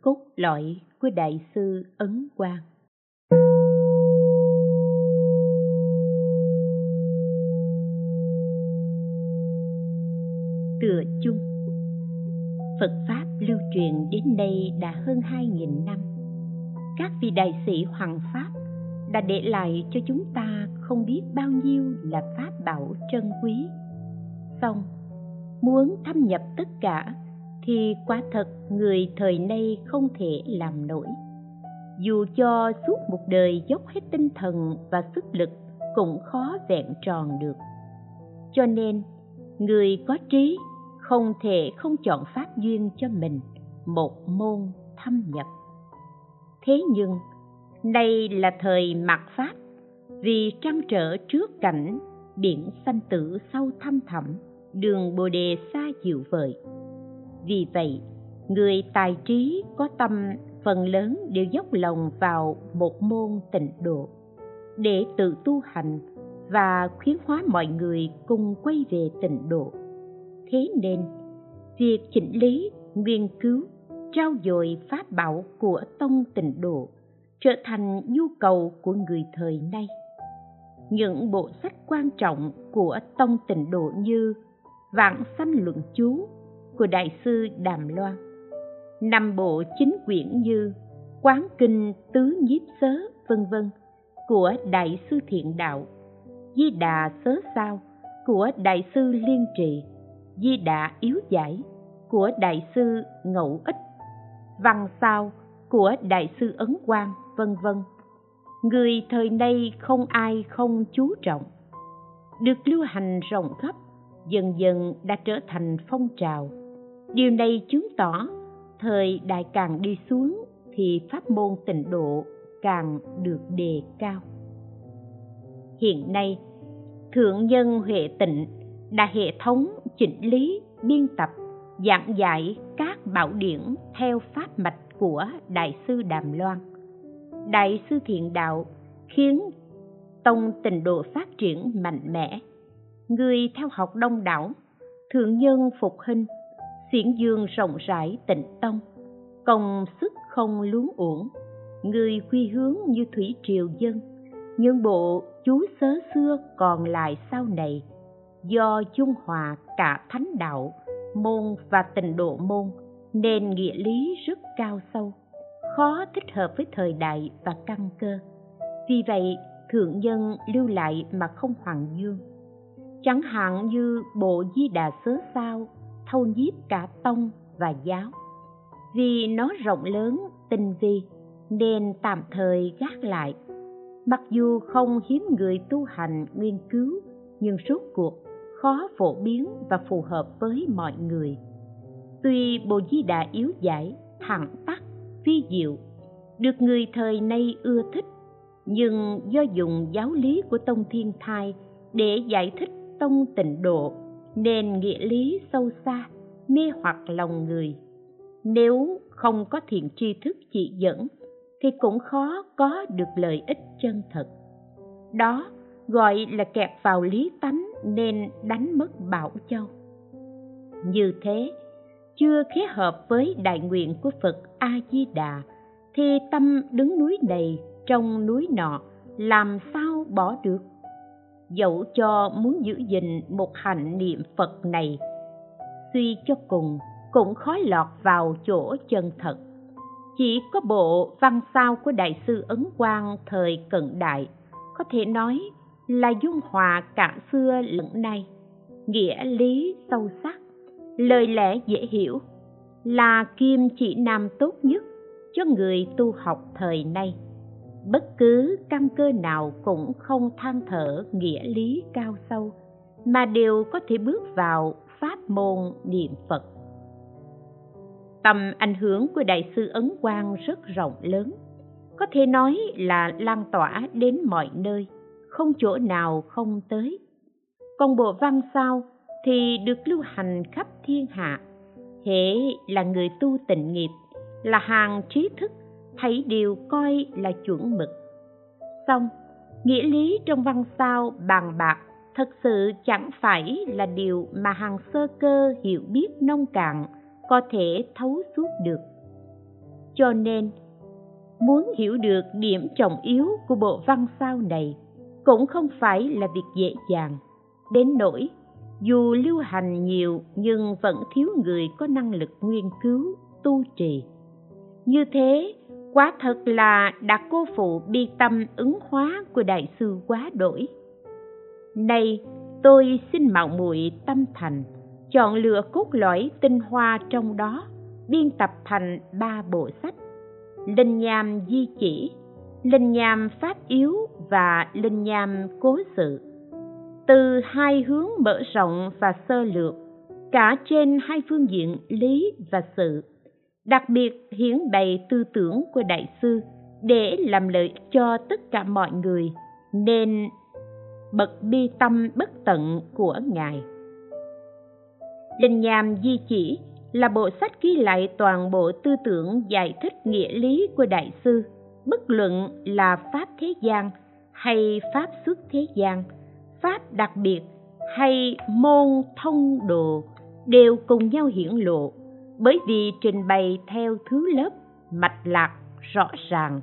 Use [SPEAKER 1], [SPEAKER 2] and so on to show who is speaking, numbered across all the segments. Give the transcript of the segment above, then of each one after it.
[SPEAKER 1] cốt lõi của đại sư ấn quang tựa chung Phật Pháp lưu truyền đến đây đã hơn 2.000 năm. Các vị đại sĩ hoàng Pháp đã để lại cho chúng ta không biết bao nhiêu là Pháp bảo trân quý. Xong, muốn thâm nhập tất cả thì quả thật người thời nay không thể làm nổi. Dù cho suốt một đời dốc hết tinh thần và sức lực cũng khó vẹn tròn được. Cho nên, người có trí không thể không chọn pháp duyên cho mình một môn thâm nhập thế nhưng nay là thời mạt pháp vì trăn trở trước cảnh biển xanh tử sâu thăm thẳm đường bồ đề xa dịu vời vì vậy, người tài trí có tâm phần lớn đều dốc lòng vào một môn tịnh độ để tự tu hành và khuyến hóa mọi người cùng quay về tịnh độ. Thế nên, việc chỉnh lý, nghiên cứu, trao dồi pháp bảo của tông tịnh độ trở thành nhu cầu của người thời nay. Những bộ sách quan trọng của tông tịnh độ như vạn sanh luận chú của đại sư đàm loan. Năm bộ chính quyển như quán kinh tứ nhiếp sớ vân vân, của đại sư thiện đạo. Di đà sớ sao, của đại sư liên trì. Di đà yếu giải, của đại sư ngẫu ích. Văn sao, của đại sư ấn quang, vân vân. Người thời nay không ai không chú trọng. Được lưu hành rộng khắp, dần dần đã trở thành phong trào điều này chứng tỏ thời đại càng đi xuống thì pháp môn tịnh độ càng được đề cao. Hiện nay, thượng nhân huệ tịnh đã hệ thống chỉnh lý, biên tập, giảng dạy các bảo điển theo pháp mạch của đại sư đàm loan. Đại sư thiện đạo khiến tông tịnh độ phát triển mạnh mẽ. Người theo học đông đảo, thượng nhân phục hình xiển dương rộng rãi tịnh tông, công sức không luống uổng. Người quy hướng như thủy triều dân, nhưng bộ chú sớ xưa còn lại sau này. Do dung hòa cả thánh đạo, môn và tình độ môn, nên nghĩa lý rất cao sâu, khó thích hợp với thời đại và căn cơ. Vì vậy, thượng nhân lưu lại mà không hoàng dương chẳng hạn như bộ di đà sớ sao thâu nhiếp cả tông và giáo. Vì nó rộng lớn, tinh vi, nên tạm thời gác lại. Mặc dù không hiếm người tu hành, nghiên cứu, nhưng rốt cuộc khó phổ biến và phù hợp với mọi người. Tuy bồ di đà yếu giải thẳng tắc phi diệu, được người thời nay ưa thích, nhưng do dùng giáo lý của tông thiên thai để giải thích tông tịnh độ nên nghĩa lý sâu xa, mê hoặc lòng người. Nếu không có thiện tri thức chỉ dẫn, thì cũng khó có được lợi ích chân thật. Đó gọi là kẹp vào lý tánh nên đánh mất bảo châu. Như thế, chưa khế hợp với đại nguyện của phật a di đà thì tâm đứng núi này trong núi nọ làm sao bỏ được? Dẫu cho muốn giữ gìn một hạnh niệm phật này, suy cho cùng cũng khó lọt vào chỗ chân thật. Chỉ có bộ văn sao của đại sư ấn quang thời cận đại có thể nói là dung hòa cả xưa lẫn nay. Nghĩa lý sâu sắc, lời lẽ dễ hiểu, là kim chỉ nam tốt nhất cho người tu học thời nay bất cứ căn cơ nào cũng không than thở nghĩa lý cao sâu, mà đều có thể bước vào pháp môn niệm phật. Tầm ảnh hưởng của đại sư ấn quang rất rộng lớn, có thể nói là lan tỏa đến mọi nơi, không chỗ nào không tới. Còn bộ văn sao thì được lưu hành khắp thiên hạ. Hễ là người tu tịnh nghiệp, là hàng trí thức thấy đều coi là chuẩn mực. Xong, nghĩa lý trong văn sao bàn bạc thật sự chẳng phải là điều mà hàng sơ cơ hiểu biết nông cạn có thể thấu suốt được. Cho nên, muốn hiểu được điểm trọng yếu của bộ văn sao này cũng không phải là việc dễ dàng. Đến nỗi, dù lưu hành nhiều nhưng vẫn thiếu người có năng lực nghiên cứu, tu trì. Như thế quá thật là đã cô phụ bi tâm ứng hóa của đại sư quá đổi. Nay tôi xin mạo muội tâm thành, chọn lựa cốt lõi tinh hoa trong đó, biên tập thành ba bộ sách. Linh nham di chỉ, linh nham pháp yếu và linh nham cố sự. Từ hai hướng mở rộng và sơ lược, cả trên hai phương diện lý và sự đặc biệt hiển bày tư tưởng của đại sư để làm lợi cho tất cả mọi người, nên bậc bi tâm bất tận của ngài. Linh nham di chỉ là bộ sách ghi lại toàn bộ tư tưởng giải thích nghĩa lý của đại sư, bất luận là pháp thế gian hay pháp xuất thế gian, pháp đặc biệt hay môn thông độ đều cùng nhau hiển lộ bởi vì trình bày theo thứ lớp, mạch lạc, rõ ràng.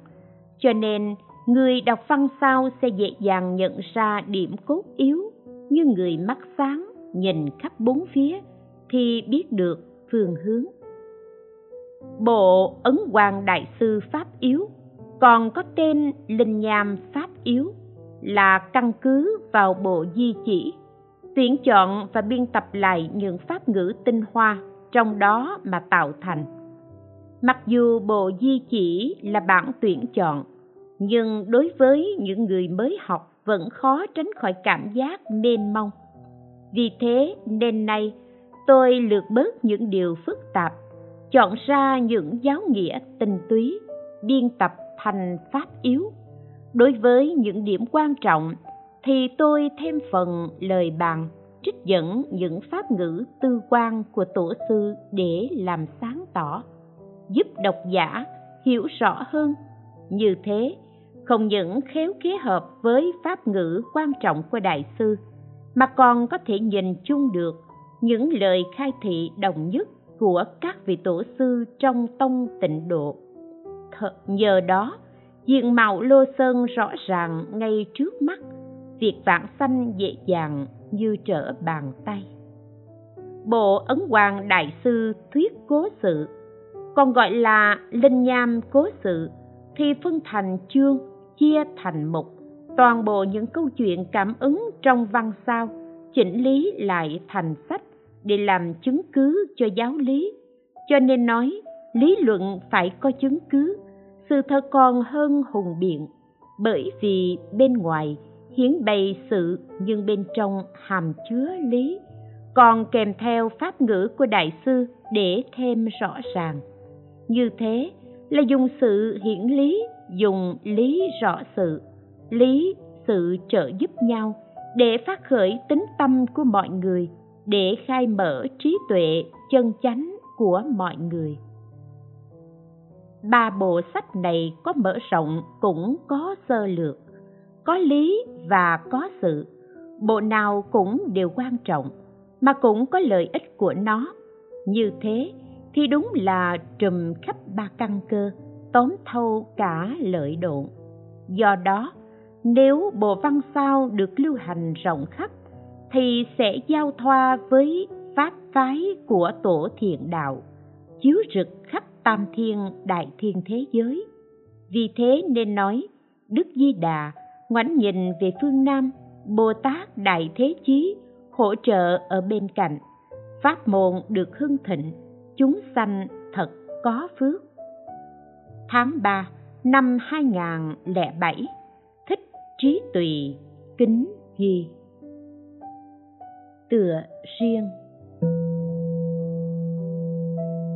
[SPEAKER 1] Cho nên, người đọc văn sao sẽ dễ dàng nhận ra điểm cốt yếu. Như người mắt sáng nhìn khắp bốn phía, thì biết được phương hướng. Bộ ấn hoàng đại sư pháp yếu còn có tên linh nham pháp yếu, là căn cứ vào bộ di chỉ, tuyển chọn và biên tập lại những pháp ngữ tinh hoa trong đó mà tạo thành. Mặc dù bộ di chỉ là bản tuyển chọn, nhưng đối với những người mới học vẫn khó tránh khỏi cảm giác mênh mông. Vì thế, nên nay, tôi lược bớt những điều phức tạp, chọn ra những giáo nghĩa tinh túy, biên tập thành pháp yếu. Đối với những điểm quan trọng, thì tôi thêm phần lời bàn trích dẫn những pháp ngữ tư quan của tổ sư để làm sáng tỏ, giúp độc giả hiểu rõ hơn. Như thế, không những khéo kế hợp với pháp ngữ quan trọng của đại sư, mà còn có thể nhìn chung được những lời khai thị đồng nhất của các vị tổ sư trong tông tịnh độ. Thật nhờ đó, diện mạo lô sơn rõ ràng ngay trước mắt, việc vãng sanh dễ dàng như trở bàn tay. Bộ ấn hoàng đại sư thuyết cố sự, còn gọi là linh nham cố sự, thì phân thành chương, chia thành mục. Toàn bộ những câu chuyện cảm ứng trong văn sao, chỉnh lý lại thành sách để làm chứng cứ cho giáo lý. Cho nên nói, lý luận phải có chứng cứ, sự thật còn hơn hùng biện, bởi vì bên ngoài hiến bày sự nhưng bên trong hàm chứa lý, còn kèm theo pháp ngữ của đại sư để thêm rõ ràng. Như thế là dùng sự hiển lý, dùng lý rõ sự, lý sự trợ giúp nhau để phát khởi tính tâm của mọi người, để khai mở trí tuệ chân chánh của mọi người. Ba bộ sách này có mở rộng cũng có sơ lược có lý và có sự. Bộ nào cũng đều quan trọng, mà cũng có lợi ích của nó. Như thế thì đúng là trùm khắp ba căn cơ, tóm thâu cả lợi độn do đó, nếu bộ văn sao được lưu hành rộng khắp, thì sẽ giao thoa với pháp phái của tổ thiện đạo, chiếu rực khắp tam thiên đại thiên thế giới. Vì thế nên nói, đức di đà ngoảnh nhìn về phương nam, bồ tát đại thế chí hỗ trợ ở bên cạnh. Pháp môn được hưng thịnh, chúng sanh thật có phước. Tháng 3 năm 2007 thích trí tùy, kính ghi tựa riêng.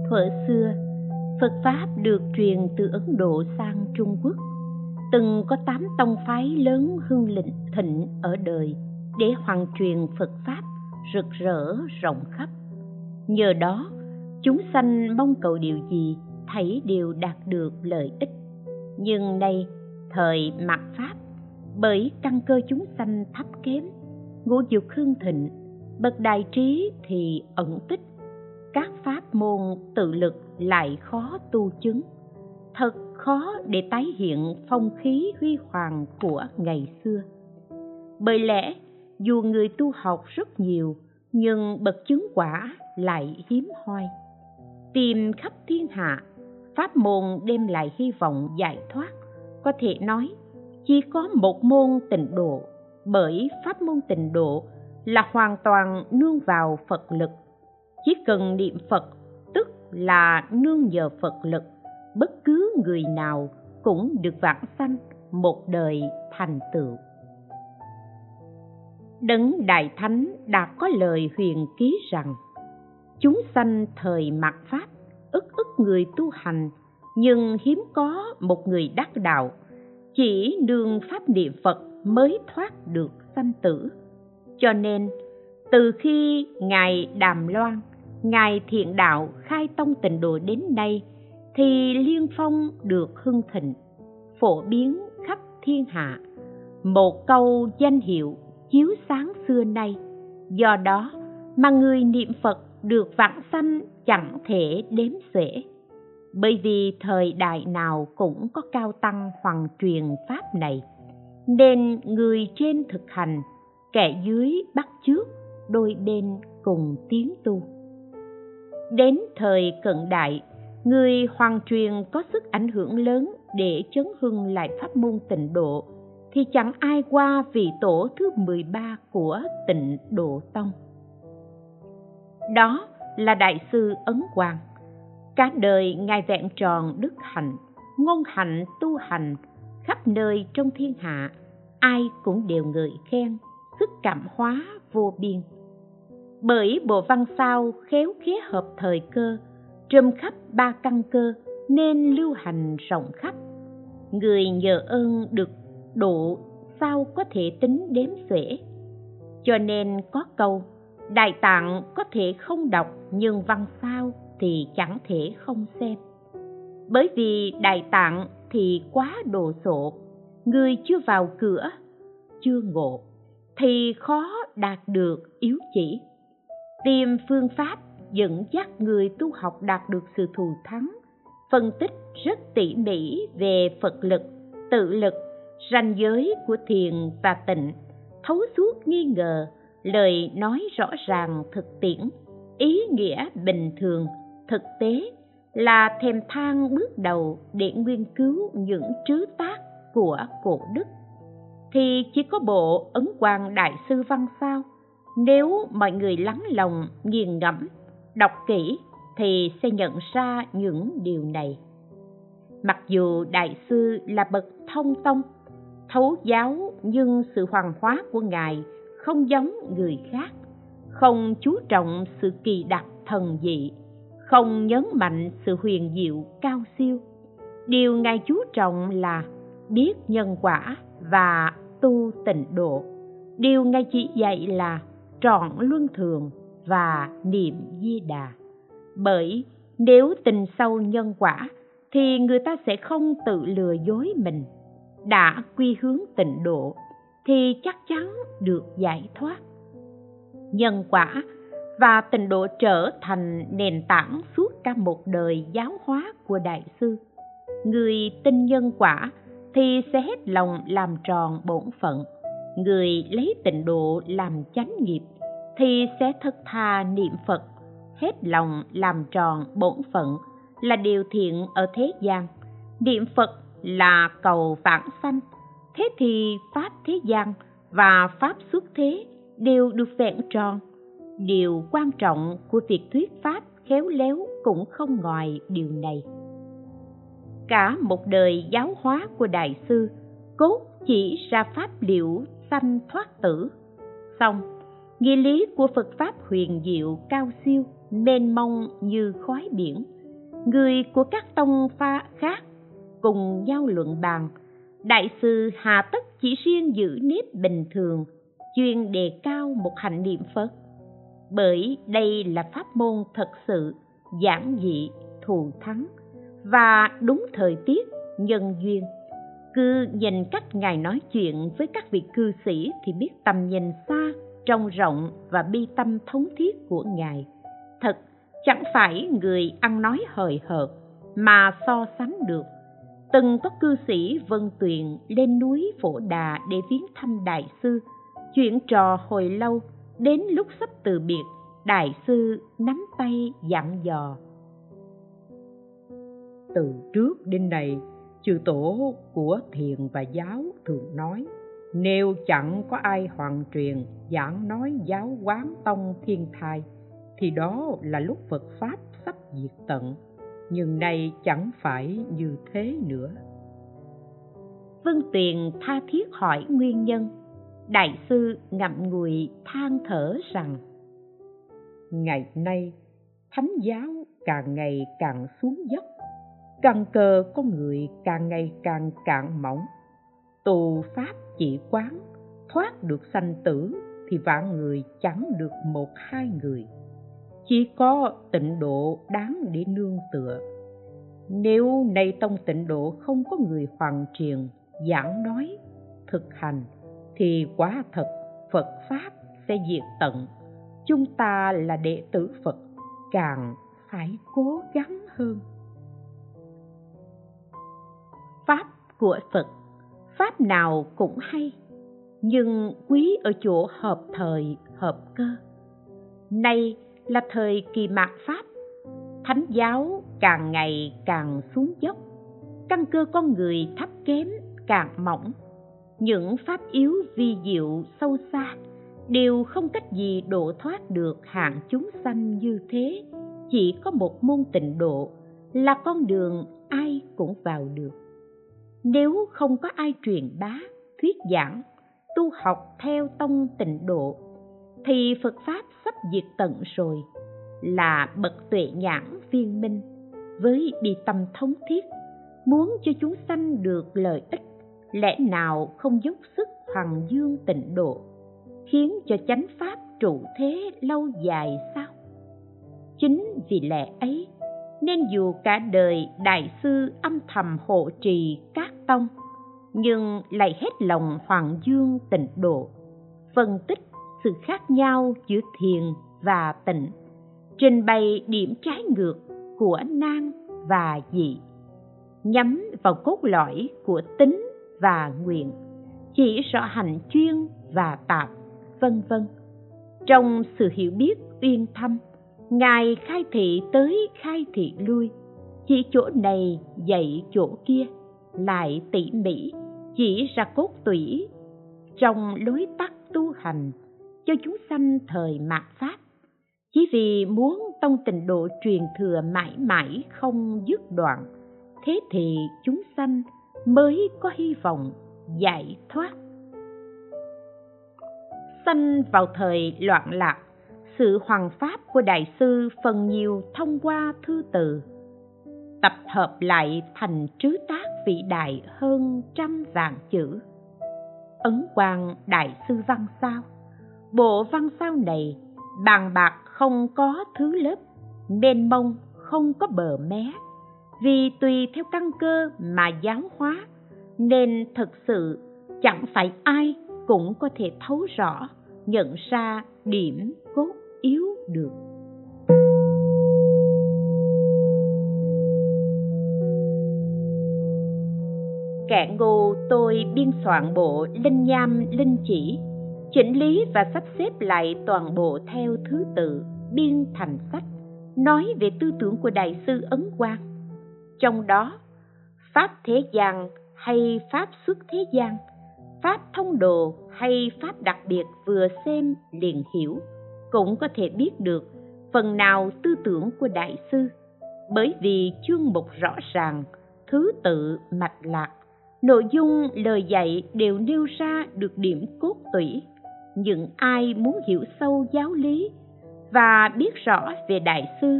[SPEAKER 1] Thuở xưa, phật pháp được truyền từ ấn độ sang trung quốc từng có tám tông phái lớn hưng lịnh thịnh ở đời để hoàn truyền phật pháp rực rỡ, rộng khắp. Nhờ đó, chúng sanh mong cầu điều gì thấy đều đạt được lợi ích. Nhưng nay, thời mặt pháp, bởi căn cơ chúng sanh thấp kém, ngũ dục hương thịnh, bậc đại trí thì ẩn tích. Các pháp môn tự lực lại khó tu chứng. Thật khó để tái hiện phong khí huy hoàng của ngày xưa. Bởi lẽ, dù người tu học rất nhiều, nhưng bậc chứng quả lại hiếm hoi. Tìm khắp thiên hạ, pháp môn đem lại hy vọng giải thoát. Có thể nói, chỉ có một môn tịnh độ, bởi pháp môn tịnh độ là hoàn toàn nương vào phật lực. Chỉ cần niệm phật, tức là nương nhờ phật lực bất cứ người nào cũng được vãng sanh một đời thành tựu. Đấng đại thánh đã có lời huyền ký rằng, chúng sanh thời mạt pháp, ức ức người tu hành, nhưng hiếm có một người đắc đạo, chỉ nương pháp niệm phật mới thoát được sanh tử. Cho nên, từ khi ngài đàm loan, ngài thiện đạo khai tông tịnh độ đến nay thì liên phong được hưng thịnh, phổ biến khắp thiên hạ. Một câu danh hiệu chiếu sáng xưa nay, do đó mà người niệm phật được vãng sanh chẳng thể đếm xuể. Bởi vì thời đại nào cũng có cao tăng hoàng truyền pháp này, nên người trên thực hành, kẻ dưới bắt chước, đôi bên cùng tiến tu. Đến thời cận đại người hoàng truyền có sức ảnh hưởng lớn để chấn hưng lại pháp môn tịnh độ thì chẳng ai qua vị tổ thứ 13 của tịnh độ tông. Đó là Đại sư Ấn Quang. Cả đời Ngài vẹn tròn đức hạnh, ngôn hạnh tu hành, khắp nơi trong thiên hạ, ai cũng đều ngợi khen, sức cảm hóa vô biên. Bởi bộ văn sao khéo khía hợp thời cơ, trùm khắp ba căn cơ nên lưu hành rộng khắp. Người nhờ ơn được độ sao có thể tính đếm xuể. Cho nên có câu, đại tạng có thể không đọc, nhưng văn sao thì chẳng thể không xem. Bởi vì đại tạng thì quá đồ sộ, người chưa vào cửa, chưa ngộ, thì khó đạt được yếu chỉ. Tìm phương pháp dẫn dắt người tu học đạt được sự thù thắng. Phân tích rất tỉ mỉ về phật lực, tự lực, ranh giới của thiền và tịnh. Thấu suốt nghi ngờ, lời nói rõ ràng, thực tiễn. Ý nghĩa bình thường, thực tế là thèm thang bước đầu để nghiên cứu những trứ tác của cổ đức. Thì chỉ có bộ ấn quang đại sư văn sao. Nếu mọi người lắng lòng, nghiền ngẫm đọc kỹ thì sẽ nhận ra những điều này. Mặc dù đại sư là bậc thông tông, thấu giáo nhưng sự hoàng hóa của ngài không giống người khác, không chú trọng sự kỳ đặc thần dị, không nhấn mạnh sự huyền diệu cao siêu. Điều ngài chú trọng là biết nhân quả và tu tịnh độ. Điều ngài chỉ dạy là trọn luân thường và niệm di đà. Bởi nếu tình sâu nhân quả, thì người ta sẽ không tự lừa dối mình. Đã quy hướng tịnh độ, thì chắc chắn được giải thoát. Nhân quả và tịnh độ trở thành nền tảng suốt cả một đời giáo hóa của đại sư. Người tin nhân quả thì sẽ hết lòng làm tròn bổn phận. Người lấy tịnh độ làm chánh nghiệp thì sẽ thật thà niệm phật. Hết lòng làm tròn bổn phận là điều thiện ở thế gian. Niệm phật là cầu vãng sanh. Thế thì pháp thế gian và pháp xuất thế đều được vẹn tròn. Điều quan trọng của việc thuyết pháp khéo léo cũng không ngoài điều này. Cả một đời giáo hóa của đại sư, cốt chỉ ra pháp liệu sanh thoát tử. Xong nghĩa lý của phật pháp huyền diệu cao siêu, mênh mông như khói biển. Người của các tông pha khác cùng nhau luận bàn, đại sư hà tất chỉ riêng giữ nếp bình thường, chuyên đề cao một hạnh niệm phật. Bởi đây là pháp môn thật sự, giản dị, thù thắng, và đúng thời tiết, nhân duyên. Cứ nhìn cách ngài nói chuyện với các vị cư sĩ thì biết tầm nhìn xa trông rộng và bi tâm thống thiết của ngài. Thật, chẳng phải người ăn nói hời hợt mà so sánh được. Từng có cư sĩ vân tuyền lên núi phổ đà để viếng thăm đại sư, chuyện trò hồi lâu đến lúc sắp từ biệt, đại sư nắm tay dặn dò.
[SPEAKER 2] Từ trước đến nay, chư tổ của thiền và giáo thường nói nếu chẳng có ai hoàn truyền giảng nói giáo quán tông thiên thai thì đó là lúc phật pháp sắp diệt tận. Nhưng nay chẳng phải như thế nữa.
[SPEAKER 1] Vân tuyền tha thiết hỏi nguyên nhân. Đại sư ngậm ngùi than thở rằng
[SPEAKER 2] ngày nay thánh giáo càng ngày càng xuống dốc căn cơ con người càng ngày càng cạn mỏng. Tù pháp chỉ quán, thoát được sanh tử thì vạn người chẳng được một hai người. Chỉ có tịnh độ đáng để nương tựa. Nếu nay tông tịnh độ không có người hoàn truyền, giảng nói, thực hành, thì quả thật phật pháp sẽ diệt tận. Chúng ta là đệ tử phật, càng phải cố gắng hơn.
[SPEAKER 1] Pháp của phật pháp nào cũng hay, nhưng quý ở chỗ hợp thời, hợp cơ. Nay là thời kỳ mạt pháp, thánh giáo càng ngày càng xuống dốc, căn cơ con người thấp kém càng mỏng. Những pháp yếu vi diệu sâu xa đều không cách gì độ thoát được hạng chúng sanh như thế. Chỉ có một môn tịnh độ là con đường ai cũng vào được nếu không có ai truyền bá, thuyết giảng, tu học theo tông tịnh độ, thì phật pháp sắp diệt tận rồi, là bậc tuệ nhãn viên minh, với bi tâm thống thiết, muốn cho chúng sanh được lợi ích, lẽ nào không dốc sức hoàng dương tịnh độ, khiến cho chánh pháp trụ thế lâu dài sao? Chính vì lẽ ấy nên dù cả đời đại sư âm thầm hộ trì các tông, nhưng lại hết lòng hoàng dương tịnh độ, phân tích sự khác nhau giữa thiền và tịnh, trình bày điểm trái ngược của nam và dị, nhắm vào cốt lõi của tính và nguyện, chỉ rõ hành chuyên và tạp, vân vân. Trong sự hiểu biết uyên thâm ngài khai thị tới khai thị lui. Chỉ chỗ này dạy chỗ kia, lại tỉ mỉ, chỉ ra cốt tủy. Trong lối tắt tu hành, cho chúng sanh thời mạt pháp, chỉ vì muốn tông tịnh độ truyền thừa mãi mãi không dứt đoạn, thế thì chúng sanh mới có hy vọng giải thoát. Sanh vào thời loạn lạc sự hoàng pháp của đại sư phần nhiều thông qua thư từ, tập hợp lại thành trứ tác vĩ đại hơn trăm vạn chữ. Ấn quang đại sư văn sao. Bộ văn sao này, bàn bạc không có thứ lớp, mênh mông không có bờ mé. Vì tùy theo căn cơ mà giáo hóa, nên thực sự chẳng phải ai cũng có thể thấu rõ, nhận ra điểm cốt yếu được. Kẻ ngô tôi biên soạn bộ linh nham, linh chỉ, chỉnh lý và sắp xếp lại toàn bộ theo thứ tự, biên thành sách, nói về tư tưởng của đại sư ấn quang. Trong đó, pháp thế gian hay pháp xuất thế gian, pháp thông đồ hay pháp đặc biệt vừa xem liền hiểu cũng có thể biết được phần nào tư tưởng của đại sư. Bởi vì chương mục rõ ràng, thứ tự mạch lạc, nội dung, lời dạy đều nêu ra được điểm cốt tủy. Những ai muốn hiểu sâu giáo lý và biết rõ về đại sư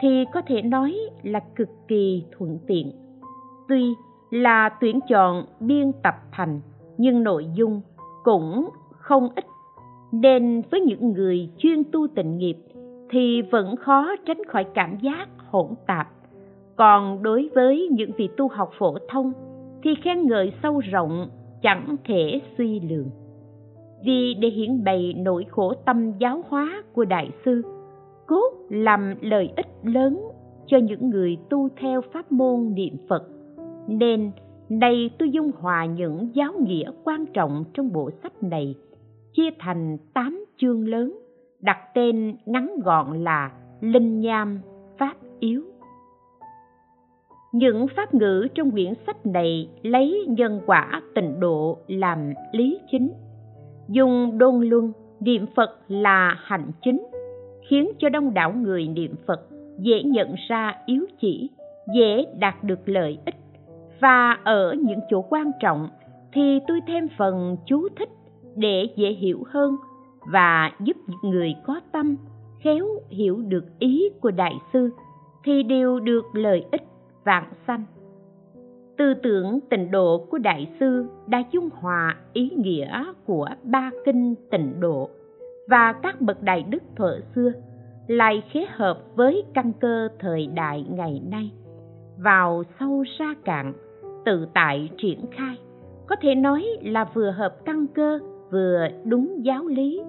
[SPEAKER 1] thì có thể nói là cực kỳ thuận tiện. Tuy là tuyển chọn biên tập thành, nhưng nội dung cũng không ít nên với những người chuyên tu tịnh nghiệp thì vẫn khó tránh khỏi cảm giác hỗn tạp. Còn đối với những vị tu học phổ thông thì khen ngợi sâu rộng chẳng thể suy lường. Vì để hiển bày nỗi khổ tâm giáo hóa của đại sư cốt làm lợi ích lớn cho những người tu theo pháp môn niệm phật, nên nay tôi dung hòa những giáo nghĩa quan trọng trong bộ sách này chia thành tám chương lớn, đặt tên ngắn gọn là linh nham pháp yếu. Những pháp ngữ trong quyển sách này lấy nhân quả tịnh độ làm lý chính, dùng đôn luân, niệm phật là hạnh chính, khiến cho đông đảo người niệm phật dễ nhận ra yếu chỉ, dễ đạt được lợi ích. Và ở những chỗ quan trọng thì tôi thêm phần chú thích để dễ hiểu hơn và giúp những người có tâm khéo hiểu được ý của đại sư thì đều được lợi ích vạn sanh. Tư tưởng tịnh độ của đại sư đã dung hòa ý nghĩa của ba kinh tịnh độ và các bậc đại đức thuở xưa lại khế hợp với căn cơ thời đại ngày nay. Vào sâu xa cạn, tự tại triển khai, có thể nói là vừa hợp căn cơ vừa đúng giáo lý,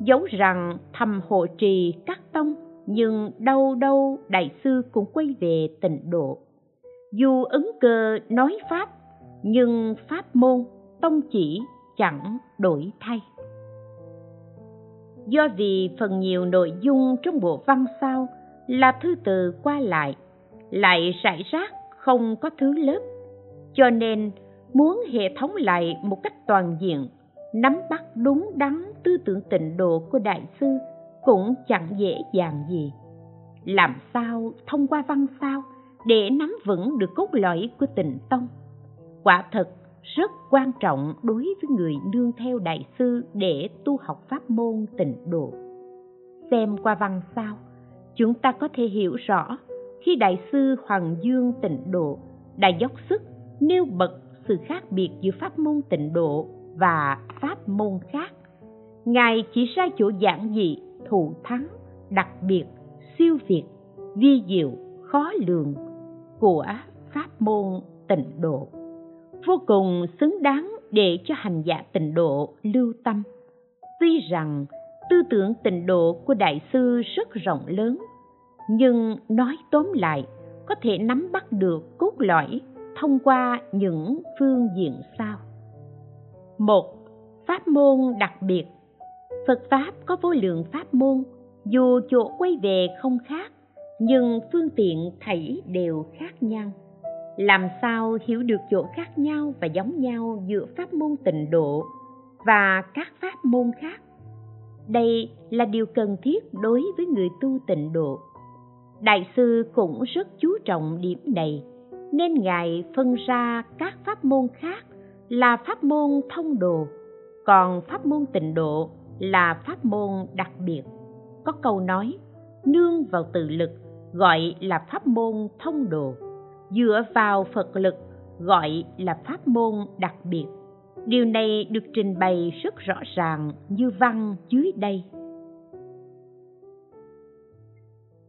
[SPEAKER 1] dấu rằng thầm hộ trì các tông, nhưng đâu đâu đại sư cũng quay về tịnh độ. Dù ứng cơ nói pháp, nhưng pháp môn, tông chỉ chẳng đổi thay. Do vì phần nhiều nội dung trong bộ văn sao là thư từ qua lại lại rải rác không có thứ lớp, cho nên muốn hệ thống lại một cách toàn diện nắm bắt đúng đắn tư tưởng tịnh độ của đại sư cũng chẳng dễ dàng gì. Làm sao thông qua văn sao để nắm vững được cốt lõi của tịnh tông? Quả thật, rất quan trọng đối với người nương theo đại sư để tu học pháp môn tịnh độ. Xem qua văn sao, chúng ta có thể hiểu rõ khi đại sư hoàng dương tịnh độ đã dốc sức nêu bật sự khác biệt giữa pháp môn tịnh độ và pháp môn khác. Ngài chỉ ra chỗ giản dị, thù thắng, đặc biệt, siêu việt, vi diệu, khó lường của pháp môn tịnh độ. Vô cùng xứng đáng để cho hành giả tịnh độ lưu tâm. Tuy rằng, tư tưởng tịnh độ của đại sư rất rộng lớn, nhưng nói tóm lại, có thể nắm bắt được cốt lõi thông qua những phương diện sau một pháp môn đặc biệt. Phật pháp có vô lượng pháp môn, dù chỗ quay về không khác, nhưng phương tiện thảy đều khác nhau. Làm sao hiểu được chỗ khác nhau và giống nhau giữa pháp môn tịnh độ và các pháp môn khác? Đây là điều cần thiết đối với người tu tịnh độ. Đại sư cũng rất chú trọng điểm này, nên ngài phân ra các pháp môn khác là pháp môn thông đồ, còn pháp môn tịnh độ là pháp môn đặc biệt. Có câu nói, nương vào tự lực, gọi là pháp môn thông đồ. Dựa vào phật lực, gọi là pháp môn đặc biệt. Điều này được trình bày rất rõ ràng như văn dưới đây.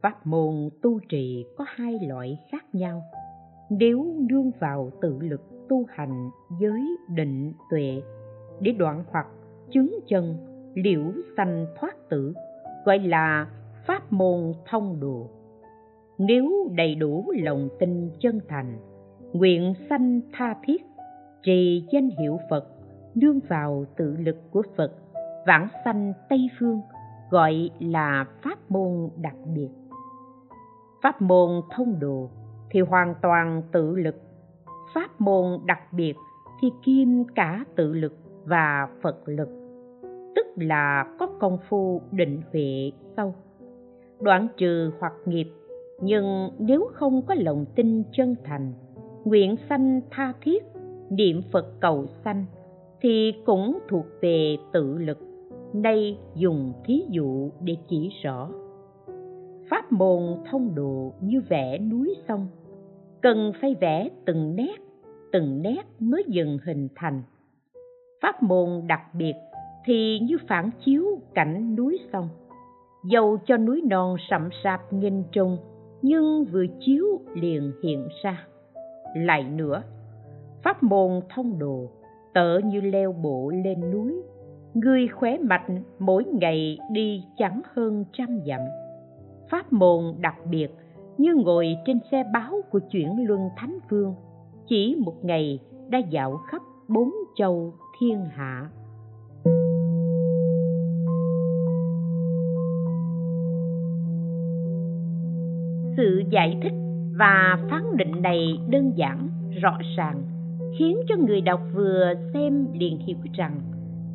[SPEAKER 1] Pháp môn tu trì có hai loại khác nhau. Nếu nương vào tự lực tu hành giới định tuệ, để đoạn hoặc chứng chân liễu sanh thoát tử, gọi là pháp môn thông độ nếu đầy đủ lòng tin chân thành, nguyện sanh tha thiết, trì danh hiệu phật, nương vào tự lực của phật, vãng sanh tây phương, gọi là pháp môn đặc biệt. Pháp môn thông đồ thì hoàn toàn tự lực pháp môn đặc biệt thì kim cả tự lực và phật lực, tức là có công phu định huệ sâu. Đoạn trừ hoặc nghiệp, nhưng nếu không có lòng tin chân thành, nguyện sanh tha thiết, niệm phật cầu sanh, thì cũng thuộc về tự lực, nay dùng thí dụ để chỉ rõ. Pháp môn thông độ như vẽ núi sông cần phải vẽ từng nét từng nét mới dần hình thành. Pháp môn đặc biệt thì như phản chiếu cảnh núi sông, dầu cho núi non sậm sạp nghìn trùng, nhưng vừa chiếu liền hiện ra. Lại nữa,
[SPEAKER 2] pháp môn thông đồ tợ như leo bộ lên núi, người khỏe mạnh mỗi ngày đi chẳng hơn trăm dặm. Pháp môn đặc biệt như ngồi trên xe báo của chuyển luân thánh vương, chỉ một ngày đã dạo khắp bốn châu thiên hạ. Sự giải thích và phán định này đơn giản, rõ ràng, khiến cho người đọc vừa xem liền hiểu rằng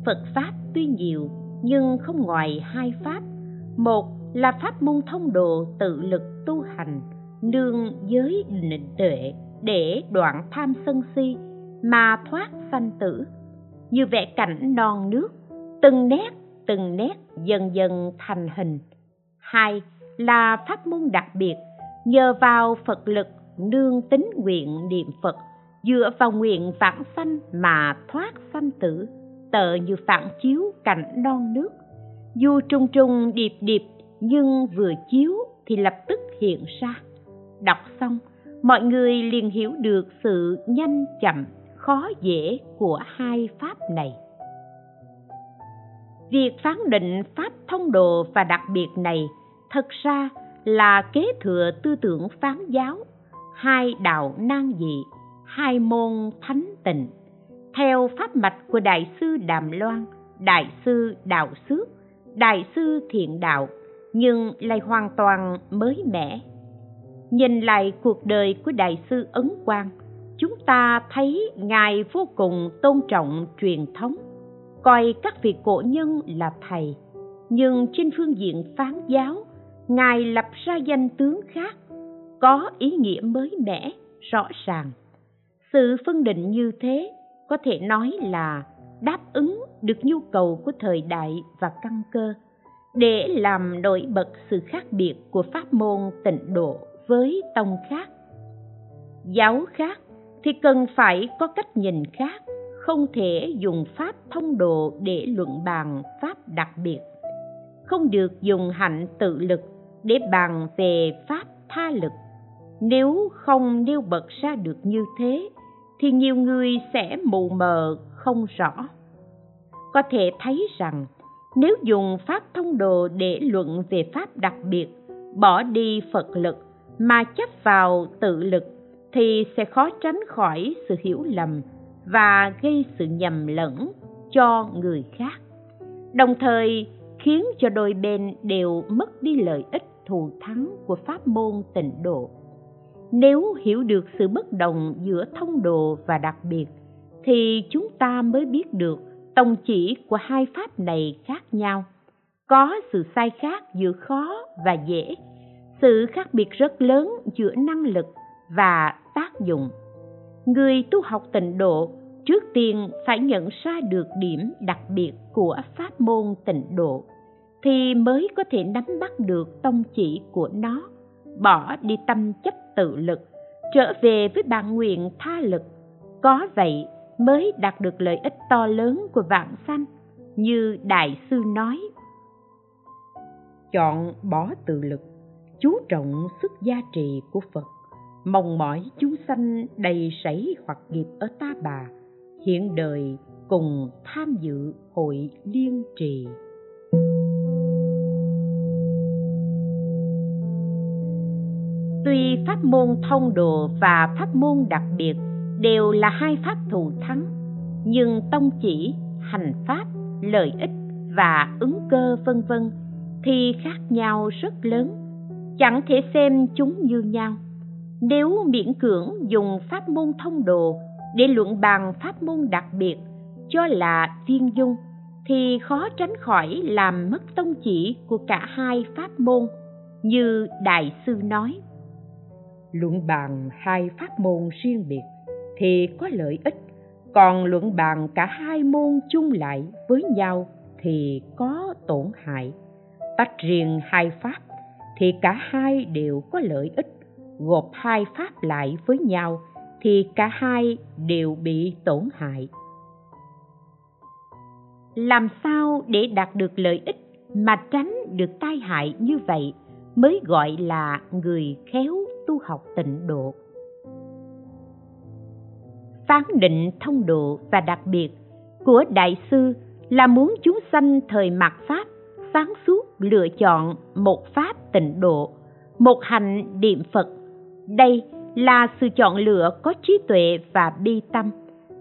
[SPEAKER 2] phật pháp tuy nhiều nhưng không ngoài hai pháp. Một là pháp môn thông độ tự lực tu hành, nương giới định tuệ để đoạn tham sân si mà thoát sanh tử. Như vẽ cảnh non nước, từng nét từng nét dần dần thành hình. Hai là pháp môn đặc biệt, nhờ vào phật lực nương tính nguyện niệm phật, dựa vào nguyện vãng sanh mà thoát sanh tử, tợ như phản chiếu cảnh non nước. Dù trung trung điệp điệp nhưng vừa chiếu thì lập tức hiện ra. Đọc xong, mọi người liền hiểu được sự nhanh chậm, khó dễ của hai pháp này. Việc phán định pháp thông đồ và đặc biệt này thật ra là kế thừa tư tưởng phán giáo, hai đạo nan dị, hai môn thánh tịnh. Theo pháp mạch của đại sư đàm loan, đại sư đạo xước đại sư thiện đạo nhưng lại hoàn toàn mới mẻ. Nhìn lại cuộc đời của đại sư ấn quang, chúng ta thấy ngài vô cùng tôn trọng truyền thống, coi các vị cổ nhân là thầy. Nhưng trên phương diện phán giáo, ngài lập ra danh tướng khác, có ý nghĩa mới mẻ, rõ ràng. Sự phân định như thế có thể nói là đáp ứng được nhu cầu của thời đại và căn cơ để làm nổi bật sự khác biệt của pháp môn tịnh độ với tông khác. Giáo khác thì cần phải có cách nhìn khác, không thể dùng pháp thông độ để luận bàn pháp đặc biệt. Không được dùng hạnh tự lực để bàn về pháp tha lực. Nếu không nêu bật ra được như thế, thì nhiều người sẽ mù mờ không rõ. Có thể thấy rằng nếu dùng pháp thông đồ để luận về pháp đặc biệt, bỏ đi phật lực mà chấp vào tự lực thì sẽ khó tránh khỏi sự hiểu lầm và gây sự nhầm lẫn cho người khác. Đồng thời khiến cho đôi bên đều mất đi lợi ích thù thắng của pháp môn tịnh độ. Nếu hiểu được sự bất đồng giữa thông đồ và đặc biệt, thì chúng ta mới biết được tông chỉ của hai pháp này khác nhau. Có sự sai khác giữa khó và dễ. Sự khác biệt rất lớn giữa năng lực và tác dụng. Người tu học tịnh độ trước tiên phải nhận ra được điểm đặc biệt của pháp môn tịnh độ, thì mới có thể nắm bắt được tông chỉ của nó, bỏ đi tâm chấp tự lực, trở về với bản nguyện tha lực, có vậy mới đạt được lợi ích to lớn của vạn sanh như đại sư nói. Chọn bỏ tự lực chú trọng sức gia trì của phật. Mong mỏi chúng sanh đầy sảy hoặc nghiệp ở ta bà hiện đời cùng tham dự hội liên trì. Tuy pháp môn thông độ và pháp môn đặc biệt đều là hai pháp thù thắng, nhưng tông chỉ, hành pháp, lợi ích và ứng cơ vân vân thì khác nhau rất lớn, chẳng thể xem chúng như nhau. Nếu miễn cưỡng dùng pháp môn thông đồ để luận bàn pháp môn đặc biệt cho là viên dung, thì khó tránh khỏi làm mất tông chỉ của cả hai pháp môn, như đại sư nói. Luận bàn hai pháp môn riêng biệt thì có lợi ích. Còn luận bàn cả hai môn chung lại với nhau thì có tổn hại. Tách riêng hai pháp thì cả hai đều có lợi ích. Gộp hai pháp lại với nhau thì cả hai đều bị tổn hại. Làm sao để đạt được lợi ích mà tránh được tai hại như vậy mới gọi là người khéo tu học tịnh độ?
[SPEAKER 1] Phán định thông độ và đặc biệt của đại sư là muốn chúng sanh thời mạt pháp sáng suốt lựa chọn một pháp tịnh độ, một hành niệm phật. Đây là sự chọn lựa có trí tuệ và bi tâm,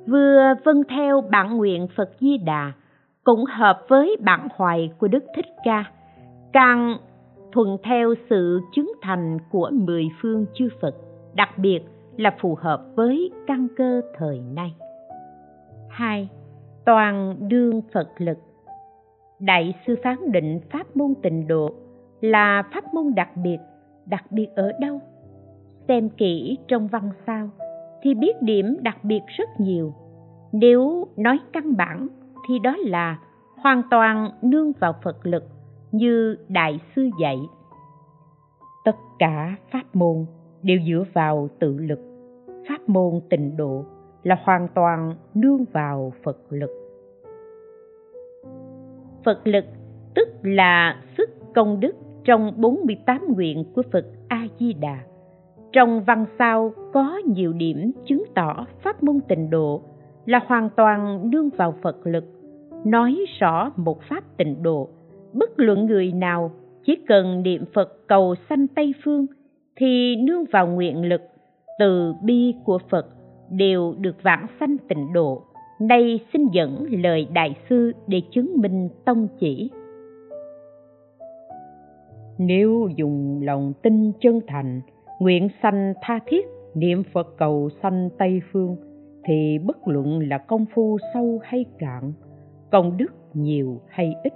[SPEAKER 1] vừa vâng theo bản nguyện phật di đà, cũng hợp với bản hoài của đức thích ca, càng thuận theo sự chứng thành của mười phương chư phật, đặc biệt là phù hợp với căn cơ thời nay. Hai, toàn đương phật lực. Đại sư phán định pháp môn tịnh độ là pháp môn đặc biệt đặc biệt ở đâu? Xem kỹ trong văn sao thì biết điểm đặc biệt rất nhiều. Nếu nói căn bản thì đó là hoàn toàn nương vào phật lực như đại sư dạy. Tất cả pháp môn đều dựa vào tự lực. Pháp môn tịnh độ là hoàn toàn nương vào phật lực. Phật lực tức là sức công đức trong 48 nguyện của Phật A Di Đà. Trong văn sao có nhiều điểm chứng tỏ pháp môn tịnh độ là hoàn toàn nương vào Phật lực, nói rõ một pháp tịnh độ, bất luận người nào chỉ cần niệm Phật cầu sanh Tây phương thì nương vào nguyện lực, từ bi của Phật đều được vãng sanh tịnh độ. Nay xin dẫn lời đại sư để chứng minh tông chỉ nếu dùng lòng tin chân thành, nguyện sanh tha thiết niệm phật cầu sanh tây phương, thì bất luận là công phu sâu hay cạn, công đức nhiều hay ít,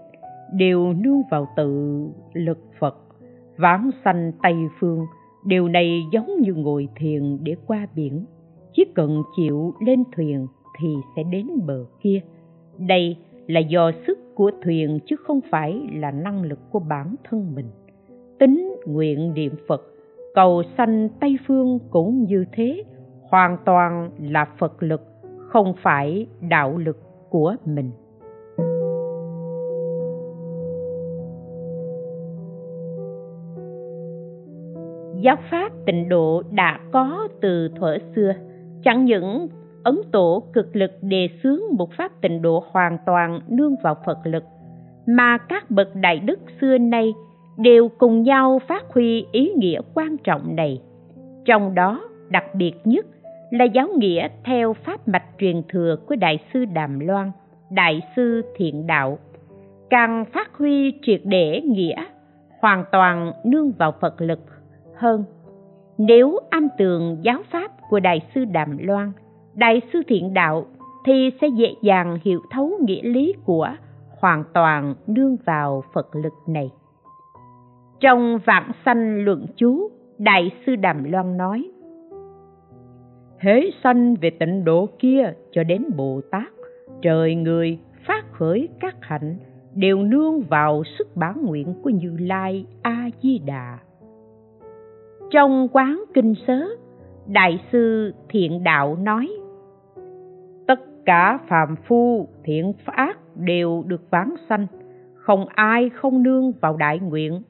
[SPEAKER 1] đều nương vào tự lực phật, vãng sanh tây phương điều này giống như ngồi thiền để qua biển. Chỉ cần chịu lên thuyền thì sẽ đến bờ kia. Đây là do sức của thuyền chứ không phải là năng lực của bản thân mình. Tính nguyện niệm phật, cầu sanh tây phương cũng như thế. Hoàn toàn là phật lực, không phải đạo lực của mình. Giáo pháp tịnh độ đã có từ thuở xưa. Chẳng những ấn tổ cực lực đề xướng một pháp tịnh độ hoàn toàn nương vào phật lực, mà các bậc đại đức xưa nay đều cùng nhau phát huy ý nghĩa quan trọng này. Trong đó, đặc biệt nhất là giáo nghĩa theo pháp mạch truyền thừa của đại sư đàm loan, đại sư thiện đạo. Càng phát huy triệt để nghĩa hoàn toàn nương vào phật lực hơn nếu am tường giáo pháp của đại sư đàm loan đại sư thiện đạo thì sẽ dễ dàng hiểu thấu nghĩa lý của hoàn toàn nương vào phật lực này trong vạn sanh luận chú, Đại sư Đàm Loan nói, Hễ sanh về tịnh độ kia cho đến Bồ Tát, trời người phát khởi các hạnh đều nương vào sức bản nguyện của Như Lai A Di Đà. Trong quán kinh sớ, Đại sư Thiện Đạo nói: Tất cả phàm phu thiện ác đều được vãng sanh, không ai không nương vào đại nguyện.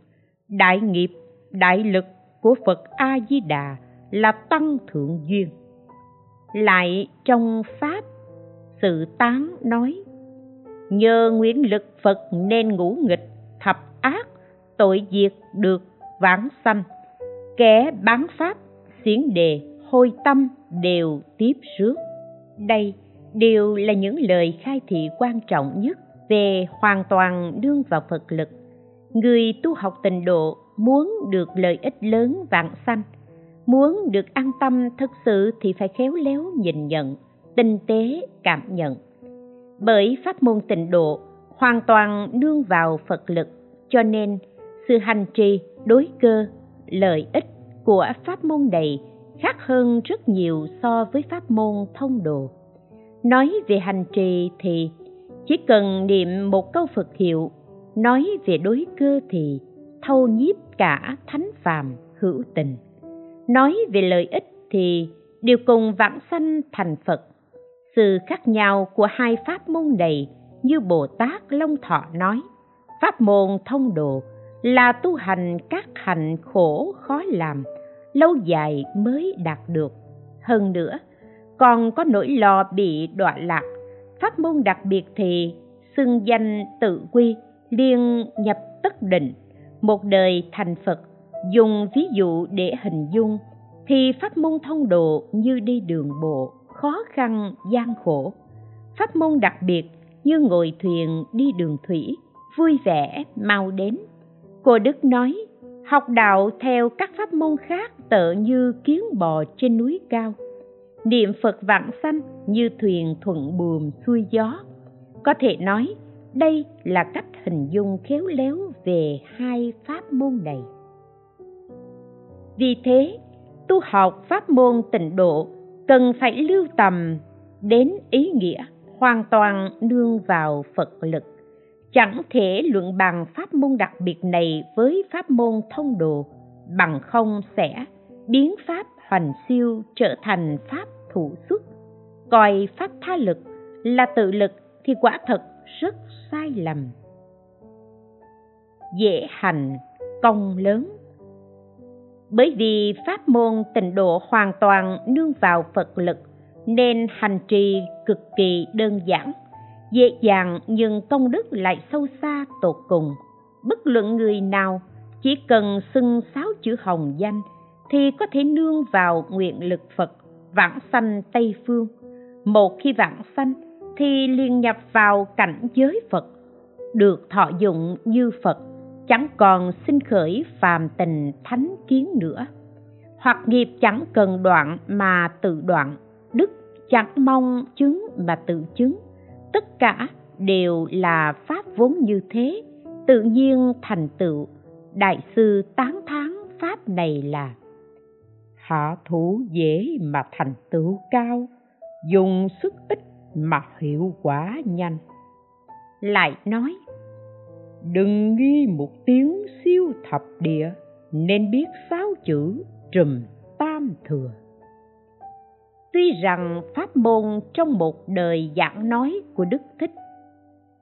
[SPEAKER 1] Đại nghiệp đại lực của phật a di đà là tăng thượng duyên. Lại trong pháp sự tán nói nhờ nguyện lực phật nên ngũ nghịch thập ác tội diệt được vãng sanh kẻ bán pháp, xiển đề, hôi tâm đều tiếp rước. Đây đều là những lời khai thị quan trọng nhất về hoàn toàn đương vào phật lực. Người tu học tịnh độ muốn được lợi ích lớn vạn sanh, muốn được an tâm thực sự thì phải khéo léo nhìn nhận, tinh tế cảm nhận. Bởi pháp môn tịnh độ hoàn toàn nương vào phật lực, cho nên sự hành trì, đối cơ lợi ích của pháp môn này khác hơn rất nhiều so với pháp môn thông đồ. nói về hành trì thì chỉ cần niệm một câu phật hiệu, nói về đối cơ thì thâu nhiếp cả thánh phàm hữu tình nói về lợi ích thì đều cùng vãng sanh thành phật sự khác nhau của hai pháp môn này như bồ tát long thọ nói, pháp môn thông độ là tu hành các hành khổ khó làm, lâu dài mới đạt được. Hơn nữa, còn có nỗi lo bị đọa lạc, pháp môn đặc biệt thì xưng danh tự quy, liên nhập tất định, một đời thành phật. Dùng ví dụ để hình dung, thì pháp môn thông độ như đi đường bộ, khó khăn, gian khổ. Pháp môn đặc biệt như ngồi thuyền đi đường thủy, vui vẻ, mau đến cô đức nói, học đạo theo các pháp môn khác tự như kiến bò trên núi cao. Niệm phật vạn sanh như thuyền thuận buồm xuôi gió. Có thể nói, đây là cách hình dung khéo léo về hai pháp môn này. Vì thế, tu học pháp môn tịnh độ cần phải lưu tầm đến ý nghĩa hoàn toàn nương vào phật lực chẳng thể luận bằng pháp môn đặc biệt này với pháp môn thông đồ. Bằng không sẽ biến pháp hoành siêu trở thành pháp thủ xuất. Coi pháp tha lực là tự lực thì quả thật rất sai lầm. Dễ hành, công lớn. Bởi vì pháp môn tịnh độ hoàn toàn nương vào phật lực, nên hành trì cực kỳ đơn giản dễ dàng nhưng công đức lại sâu xa tột cùng. Bất luận người nào chỉ cần xưng sáu chữ hồng danh thì có thể nương vào nguyện lực phật vãng sanh tây phương. Một khi vãng sanh thì liền nhập vào cảnh giới phật. Được thọ dụng như phật, chẳng còn sinh khởi phàm tình thánh kiến nữa. Hoặc nghiệp chẳng cần đoạn mà tự đoạn, đức chẳng mong chứng mà tự chứng tất cả đều là pháp vốn như thế, tự nhiên thành tựu. Đại sư tán thán pháp này là, hạ thủ dễ mà thành tựu cao, dùng sức ít mà hiệu quả nhanh. Lại nói, đừng nghi một tiếng siêu thập địa, nên biết sáu chữ trùm tam thừa tuy rằng pháp môn trong một đời giảng nói của đức thích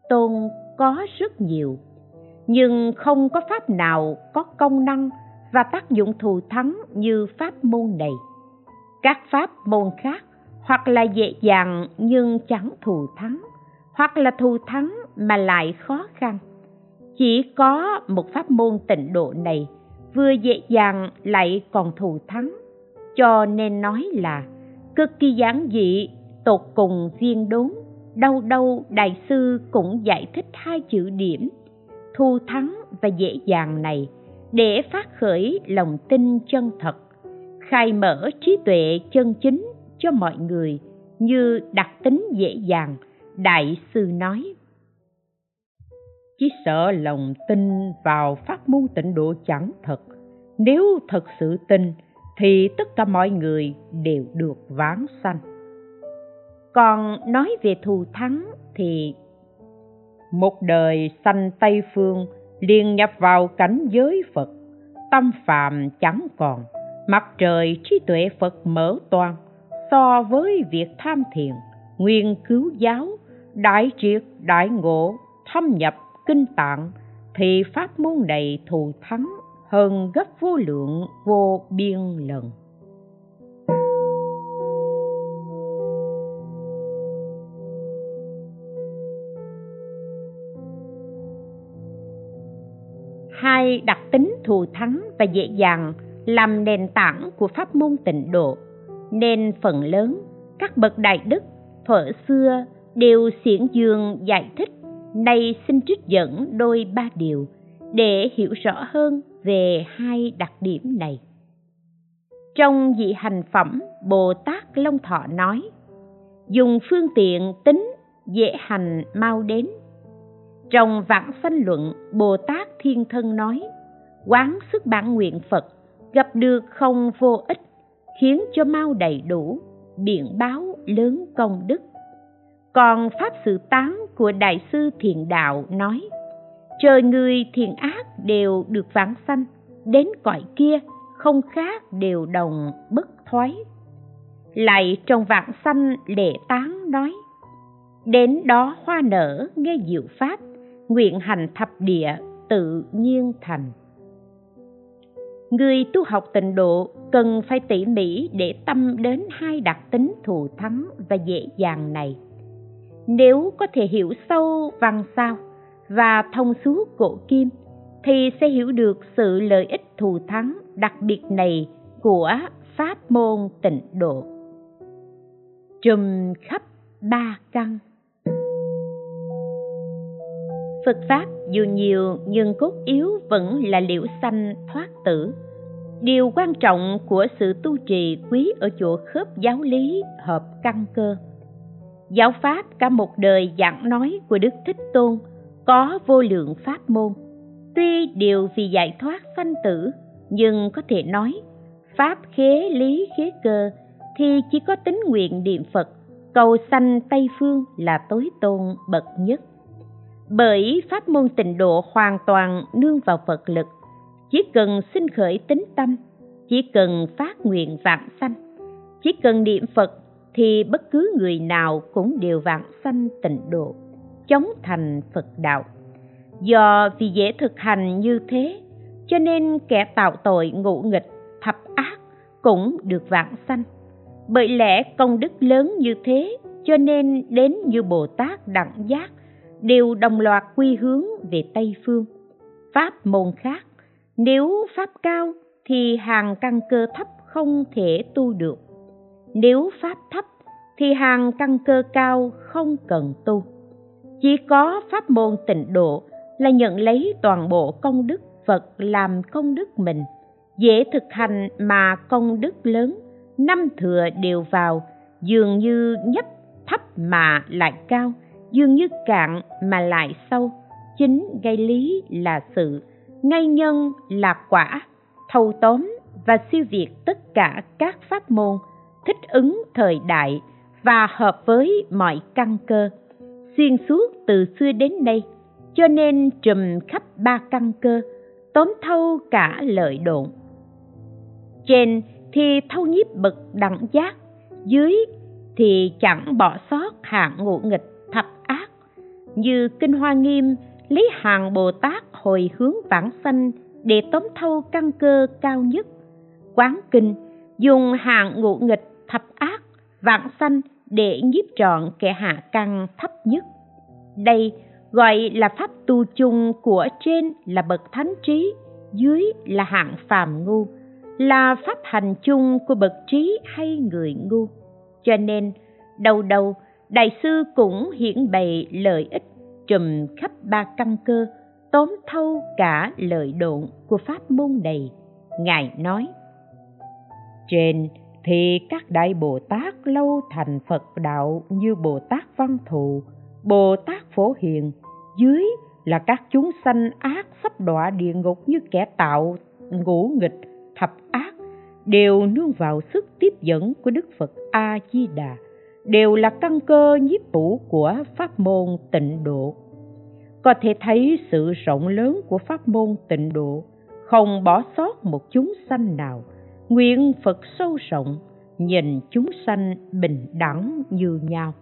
[SPEAKER 1] tôn có rất nhiều, nhưng không có pháp nào có công năng và tác dụng thù thắng như pháp môn này. Các pháp môn khác hoặc là dễ dàng nhưng chẳng thù thắng, hoặc là thù thắng mà lại khó khăn. Chỉ có một pháp môn tịnh độ này vừa dễ dàng lại còn thù thắng, cho nên nói là cực kỳ giản dị, tột cùng viên đốn đâu đâu đại sư cũng giải thích hai chữ điểm. Thu thắng và dễ dàng này, để phát khởi lòng tin chân thật. Khai mở trí tuệ chân chính cho mọi người, như đặc tính dễ dàng, đại sư nói. Chỉ sợ lòng tin vào pháp môn tịnh độ chẳng thật. Nếu thật sự tin thì tất cả mọi người đều được vãng sanh. Còn nói về thù thắng thì một đời sanh tây phương liền nhập vào cảnh giới phật, tâm phạm chẳng còn, mặt trời trí tuệ phật mở toang so với việc tham thiền nguyên cứu giáo, đại triệt, đại ngộ, thâm nhập, kinh tạng thì pháp môn này thù thắng hơn gấp vô lượng vô biên lần. Hai đặc tính thù thắng và dễ dàng làm nền tảng của pháp môn tịnh độ, nên phần lớn các bậc đại đức thuở xưa đều xiển dương giải thích, nay xin trích dẫn đôi ba điều để hiểu rõ hơn về hai đặc điểm này. Trong vị hành phẩm, bồ tát long thọ nói, dùng phương tiện tính dễ hành mau đến. Trong vãng sanh luận, bồ tát thiên thân nói, quán sức bản nguyện phật gặp được không vô ích, khiến cho mau đầy đủ, biện báo lớn công đức. Còn pháp sự tán của đại sư thiền đạo nói trời người thiện ác đều được vãng sanh, đến cõi kia không khác đều đồng bất thoái. Lại trong vạn sanh lệ tán nói, đến đó hoa nở, nghe diệu pháp, nguyện hành thập địa tự nhiên thành. Người tu học tịnh độ cần phải tỉ mỉ để tâm đến hai đặc tính thù thắng và dễ dàng này. Nếu có thể hiểu sâu văn sao và thông suốt cổ kim thì sẽ hiểu được sự lợi ích thù thắng đặc biệt này của pháp môn tịnh độ trùm khắp ba căn Phật Pháp dù nhiều nhưng cốt yếu vẫn là liễu sanh thoát tử. Điều quan trọng của sự tu trì quý ở chỗ khớp giáo lý hợp căn cơ. Giáo Pháp cả một đời giảng nói của Đức Thích Tôn có vô lượng pháp môn. Tuy đều vì giải thoát sanh tử, nhưng có thể nói Pháp khế lý khế cơ thì chỉ có tính nguyện niệm Phật, cầu sanh Tây Phương là tối tôn bậc nhất bởi pháp môn tịnh độ hoàn toàn nương vào phật lực chỉ cần sinh khởi tính tâm chỉ cần phát nguyện vạn sanh chỉ cần niệm phật thì bất cứ người nào cũng đều vạn sanh tịnh độ chống thành phật đạo do vì dễ thực hành như thế cho nên kẻ tạo tội ngụ nghịch thập ác cũng được vạn sanh bởi lẽ công đức lớn như thế cho nên đến như bồ tát đẳng giác đều đồng loạt quy hướng về Tây Phương. Pháp môn khác, nếu pháp cao thì hàng căn cơ thấp không thể tu được. Nếu pháp thấp thì hàng căn cơ cao không cần tu. Chỉ có pháp môn tịnh độ là nhận lấy toàn bộ công đức Phật làm công đức mình, dễ thực hành mà công đức lớn, năm thừa đều vào, dường như nhấp thấp mà lại cao, dường như cạn mà lại sâu. Chính gây lý là sự ngay nhân là quả thâu tóm và siêu việt tất cả các pháp môn thích ứng thời đại và hợp với mọi căn cơ xuyên suốt từ xưa đến nay. Cho nên trùm khắp ba căn cơ, tóm thâu cả lợi độn. Trên thì thâu nhiếp bậc đẳng giác, dưới thì chẳng bỏ sót hạng ngũ nghịch thập ác. Như kinh hoa nghiêm lấy hàng bồ tát hồi hướng vãng sanh để tóm thâu căn cơ cao nhất. Quán kinh dùng hàng ngũ nghịch thập ác vãng sanh để nhiếp trọn kẻ hạ căn thấp nhất. Đây gọi là pháp tu chung của trên là bậc thánh trí, dưới là hạng phàm ngu, là pháp hành chung của bậc trí hay người ngu. Cho nên, đầu đầu, đại sư cũng hiển bày lợi ích trùm khắp ba căn cơ, tóm thâu cả lợi độn của pháp môn này. Ngài nói, trên thì các đại bồ tát lâu thành phật đạo như bồ tát văn thù, bồ tát phổ hiền. Dưới là các chúng sanh ác sắp đọa địa ngục như kẻ tạo, ngũ nghịch, thập ác, đều nương vào sức tiếp dẫn của đức phật a di đà đều là căn cơ nhiếp phủ của pháp môn tịnh độ. Có thể thấy sự rộng lớn của pháp môn tịnh độ, không bỏ sót một chúng sanh nào nguyện phật sâu rộng, nhìn chúng sanh bình đẳng như nhau.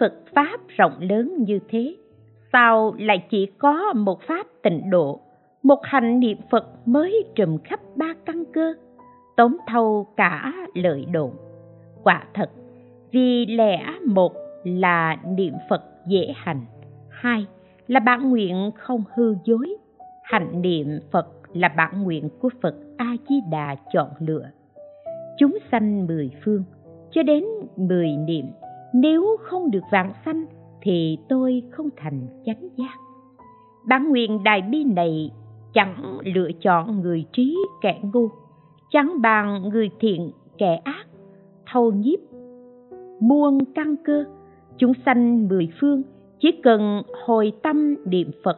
[SPEAKER 1] Phật pháp rộng lớn như thế, sao lại chỉ có một pháp tịnh độ, một hành niệm phật mới trùm khắp ba căn cơ, tóm thâu cả lợi đồn? Quả thật, vì lẽ một là niệm phật dễ hành, hai là bản nguyện không hư dối hạnh niệm phật là bản nguyện của phật a di đà chọn lựa. Chúng sanh mười phương, cho đến mười niệm, nếu không được vạn sanh thì tôi không thành chánh giác. Bản nguyện đại bi này chẳng lựa chọn người trí kẻ ngu, chẳng bàn người thiện kẻ ác, thâu nhiếp, muôn căn cơ. Chúng sanh mười phương, chỉ cần hồi tâm niệm phật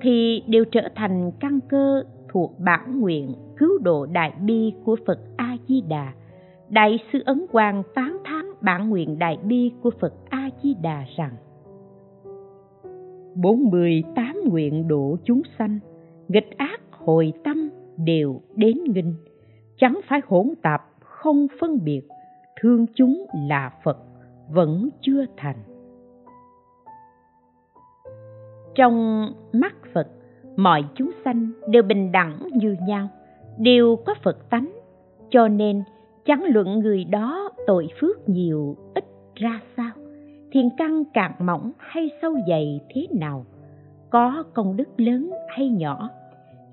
[SPEAKER 1] thì đều trở thành căn cơ thuộc bản nguyện cứu độ đại bi của phật a di đà đại sư ấn quang tán thán bản nguyện đại bi của phật a di đà rằng, bốn mươi tám nguyện độ chúng sanh, nghịch ác hồi tâm đều đến nghinh. Chẳng phải hỗn tạp, không phân biệt, thương chúng là phật, vẫn chưa thành. Trong mắt mọi chúng sanh đều bình đẳng như nhau, đều có phật tánh, cho nên chẳng luận người đó tội phước nhiều ít ra sao, thiền căn càng mỏng hay sâu dày thế nào, có công đức lớn hay nhỏ.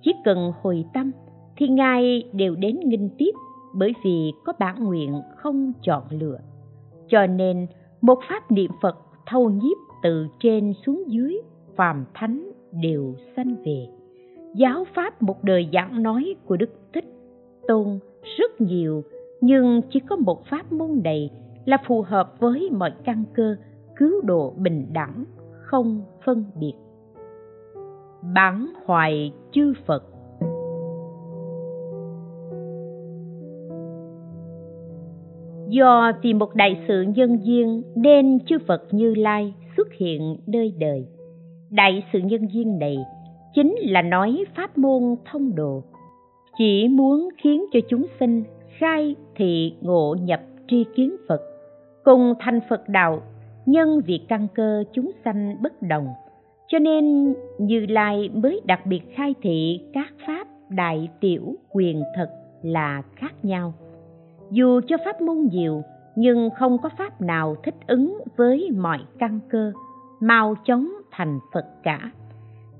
[SPEAKER 1] Chỉ cần hồi tâm thì ngài đều đến nghinh tiếp, bởi vì có bản nguyện không chọn lựa. Cho nên một pháp niệm phật thâu nhiếp từ trên xuống dưới phàm thánh đều sanh về. Giáo pháp một đời giảng nói của đức thích tôn rất nhiều, nhưng chỉ có một pháp môn này là phù hợp với mọi căn cơ cứu độ bình đẳng, không phân biệt. Bản hoài chư phật. Do vì một đại sự nhân duyên nên chư phật như lai xuất hiện nơi đời đại sự nhân duyên này chính là nói pháp môn thông độ chỉ muốn khiến cho chúng sinh khai thị ngộ nhập tri kiến phật, cùng thành phật đạo, nhân vì căn cơ chúng sanh bất đồng. Cho nên như lai mới đặc biệt khai thị các pháp đại tiểu quyền thật là khác nhau. Dù cho pháp môn nhiều, nhưng không có pháp nào thích ứng với mọi căn cơ, mau chóng thành phật cả.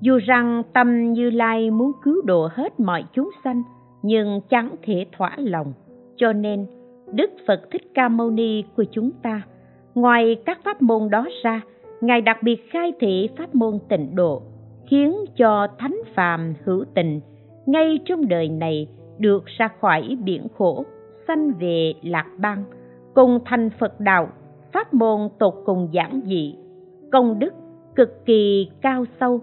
[SPEAKER 1] Dù rằng tâm như lai muốn cứu độ hết mọi chúng sanh, nhưng chẳng thể thỏa lòng. Cho nên, đức phật thích ca mâu ni của chúng ta, ngoài các pháp môn đó ra, ngài đặc biệt khai thị pháp môn tịnh độ, khiến cho thánh phàm hữu tình ngay trong đời này được ra khỏi biển khổ, sanh về lạc bang, cùng thành phật đạo, pháp môn tột cùng giản dị. Công đức cực kỳ cao sâu,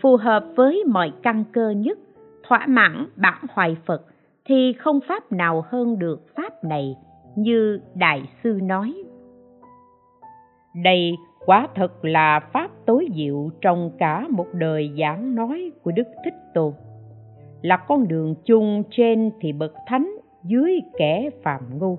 [SPEAKER 1] phù hợp với mọi căn cơ nhất, thỏa mãn bản hoài phật, thì không pháp nào hơn được pháp này, như đại sư nói.
[SPEAKER 2] Đây quả thật là pháp tối diệu trong cả một đời giảng nói của đức thích tôn. Là con đường chung trên thì bậc thánh dưới kẻ phạm ngu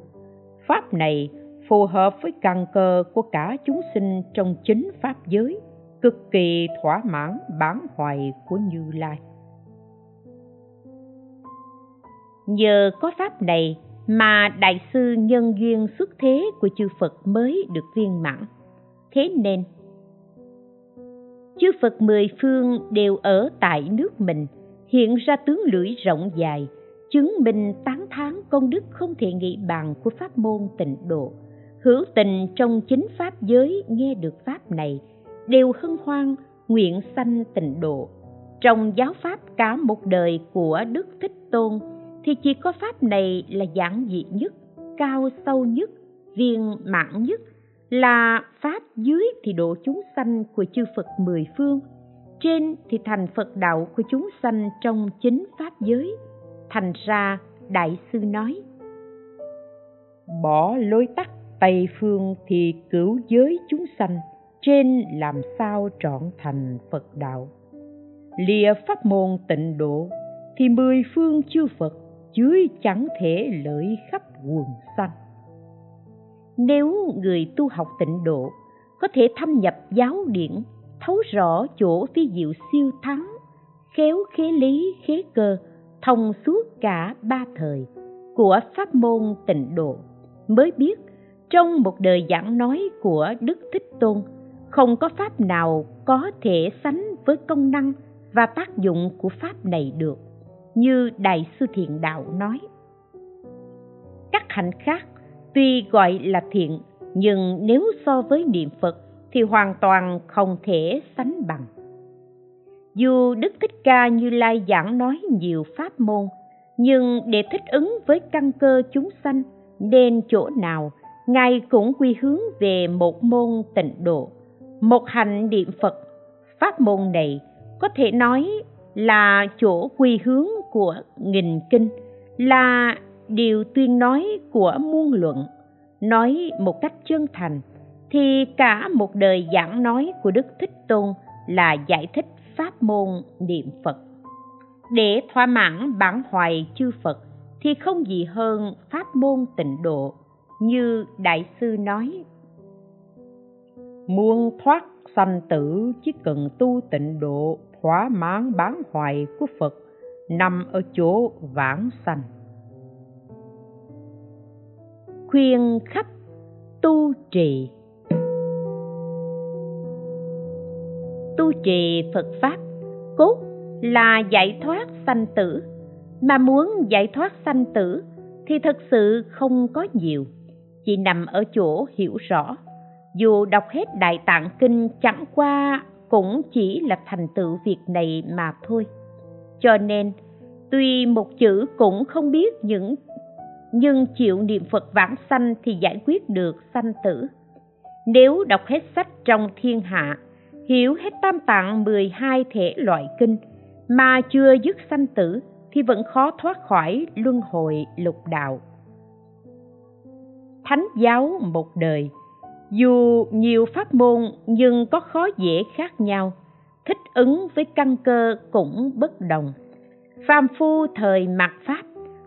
[SPEAKER 2] pháp này phù hợp với căn cơ của cả chúng sinh trong chính pháp giới cực kỳ thỏa mãn bán hoài của như lai.
[SPEAKER 1] Nhờ có pháp này mà đại sư nhân duyên xuất thế của chư phật mới được viên mãn. Thế nên, chư phật mười phương đều ở tại nước mình, hiện ra tướng lưỡi rộng dài, chứng minh tán thán công đức không thể nghĩ bằng của pháp môn tịnh độ. Hữu tình trong chính pháp giới nghe được pháp này đều hân hoan, nguyện sanh tịnh độ. Trong giáo pháp cả một đời của đức thích tôn, thì chỉ có pháp này là giản dị nhất, cao sâu nhất, viên mãn nhất, là pháp dưới thì độ chúng sanh của chư phật mười phương, trên thì thành phật đạo của chúng sanh trong chính pháp giới. Thành ra đại sư nói,
[SPEAKER 2] bỏ lối tắt tây phương thì cứu giới chúng sanh trên làm sao trọn thành phật đạo. Lìa pháp môn tịnh độ, thì mười phương chư phật dưới chẳng thể lợi khắp quần sanh.
[SPEAKER 1] Nếu người tu học tịnh độ có thể thâm nhập giáo điển, thấu rõ chỗ phi diệu siêu thắng, khéo khế lý, khế cơ, thông suốt cả ba thời của pháp môn tịnh độ, mới biết trong một đời giảng nói của đức thích tôn không có pháp nào có thể sánh với công năng và tác dụng của pháp này được, như đại sư thiện đạo nói. Các hạnh khác tuy gọi là thiện, nhưng nếu so với niệm phật thì hoàn toàn không thể sánh bằng. Dù đức thích ca như lai giảng nói nhiều pháp môn, nhưng để thích ứng với căn cơ chúng sanh, nên chỗ nào ngài cũng quy hướng về một môn tịnh độ một hành niệm phật, pháp môn này có thể nói là chỗ quy hướng của nghìn kinh, là điều tuyên nói của muôn luận. Nói một cách chân thành thì cả một đời giảng nói của đức thích tôn là giải thích pháp môn niệm phật. Để thỏa mãn bản hoài chư phật thì không gì hơn pháp môn tịnh độ, như đại sư nói
[SPEAKER 2] muôn thoát sanh tử chỉ cần tu tịnh độ, thỏa mãn bán hoài của phật, nằm ở chỗ vãng sanh.
[SPEAKER 1] Khuyên khách tu trì. Tu trì phật pháp cốt là giải thoát sanh tử. Mà muốn giải thoát sanh tử thì thật sự không có nhiều, chỉ nằm ở chỗ hiểu rõ dù đọc hết đại tạng kinh, chẳng qua cũng chỉ là thành tựu việc này mà thôi. Cho nên, tuy một chữ cũng không biết những, nhưng chịu niệm phật vãng sanh thì giải quyết được sanh tử. Nếu đọc hết sách trong thiên hạ, hiểu hết tam tạng 12 thể loại kinh mà chưa dứt sanh tử thì vẫn khó thoát khỏi luân hồi lục đạo. Thánh giáo một đời dù nhiều pháp môn nhưng có khó dễ khác nhau, thích ứng với căn cơ cũng bất đồng. Phàm phu thời mạt pháp,